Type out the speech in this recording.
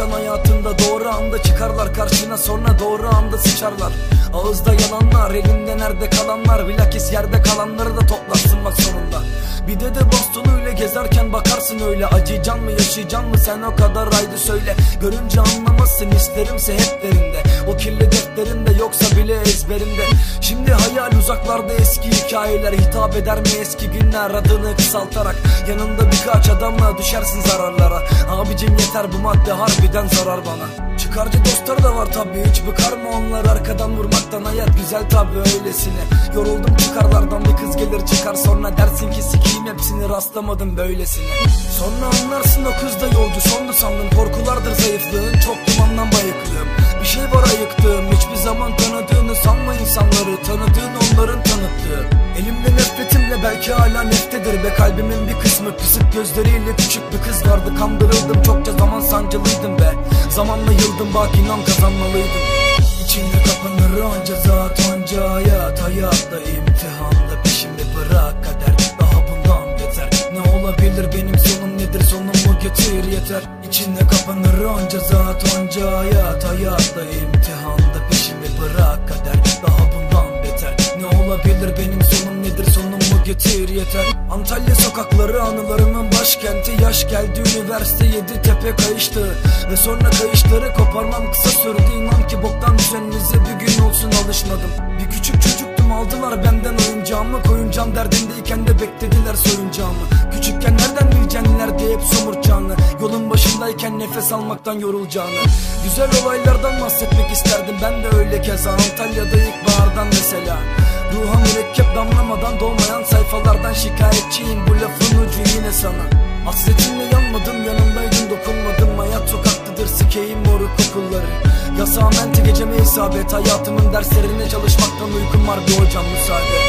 insan hayatında doğru anda çıkarlar karşına sonra doğru anda sıçarlar. Ağızda yalanlar elinde nerede kalanlar bilakis yerde kalanları da toplarsın bak sonunda Bir de de bastonuyla gezerken bakarsın öyle. Acıyacan mı yaşayacan mı sen o kadar haydi söyle. Görünce anlamazsın isterimse hep derinde. O kirli defterinde yoksa bile ezberinde Şimdi hayal uzaklarda eski hikayeler. Hitap eder mi eski günler adını kısaltarak? Yanında birkaç adamla düşersin zararlara. Abicim yeter bu madde harbiden zarar bana. Çıkarcı dostlar da var tabi hiç bıkar mı onlar arkadan vurmaktan hayat güzel tabi öylesine. Yoruldum çıkarlardan bir kız gelir çıkar sonra dersin ki sikiyim hepsini rastlamadım böylesine. Sonra anlarsın o kız da yolcu sondu sandın korkulardır zayıflığın çok dumandan bayıklığım. Bir şey var ayıktığım hiçbir zaman tanıdığını sanma insanları. Tanıdığın onların tanıttığı. Elimde nefretimle belki hala neftedir be. Kalbimin bir kısmı Kısık gözleriyle küçük bir kız vardı. Kandırıldım çokça zaman sancılıydım be. Zamanla yıldım bak inan kazanmalıydım. İçinde kapanır anca zat anca hayat. Hayatta imtihanda olabilir. Benim sonum nedir? Sonumu getir. Yeter. İçinde kapanır anca zat anca hayat. Hayatta imtihanda peşimi bırak. Kader Daha bundan beter. Ne olabilir? Benim sonum nedir? Sonumu getir. Yeter. Antalya sokakları anılarımın başkenti. Yaş geldi üniversite yedi tepe kayıştı. Ve sonra kayışları koparmam kısa sürdü. İnan ki boktan düzeninize bir gün olsun alışmadım. Bir küçük çocuktum aldılar benden oyuncağımı. Koyuncağım derdindeyken de beklediler soyuncağımı Başındayken nefes almaktan yorulacağını Güzel olaylardan bahsetmek isterdim. Ben de öyle keza Antalya'da ilkbahardan mesela. Ruha mürekkep damlamadan dolmayan sayfalardan şikayetçiyim. Bu lafın ucu yine sana. Hasretinle yanmadım yanımdaydın dokunmadım. Hayat sokaktadır sikeyim moruk okulları Yasağın mente geceme isabet Hayatımın derslerine çalışmaktan uykum var. Bir hocam müsaade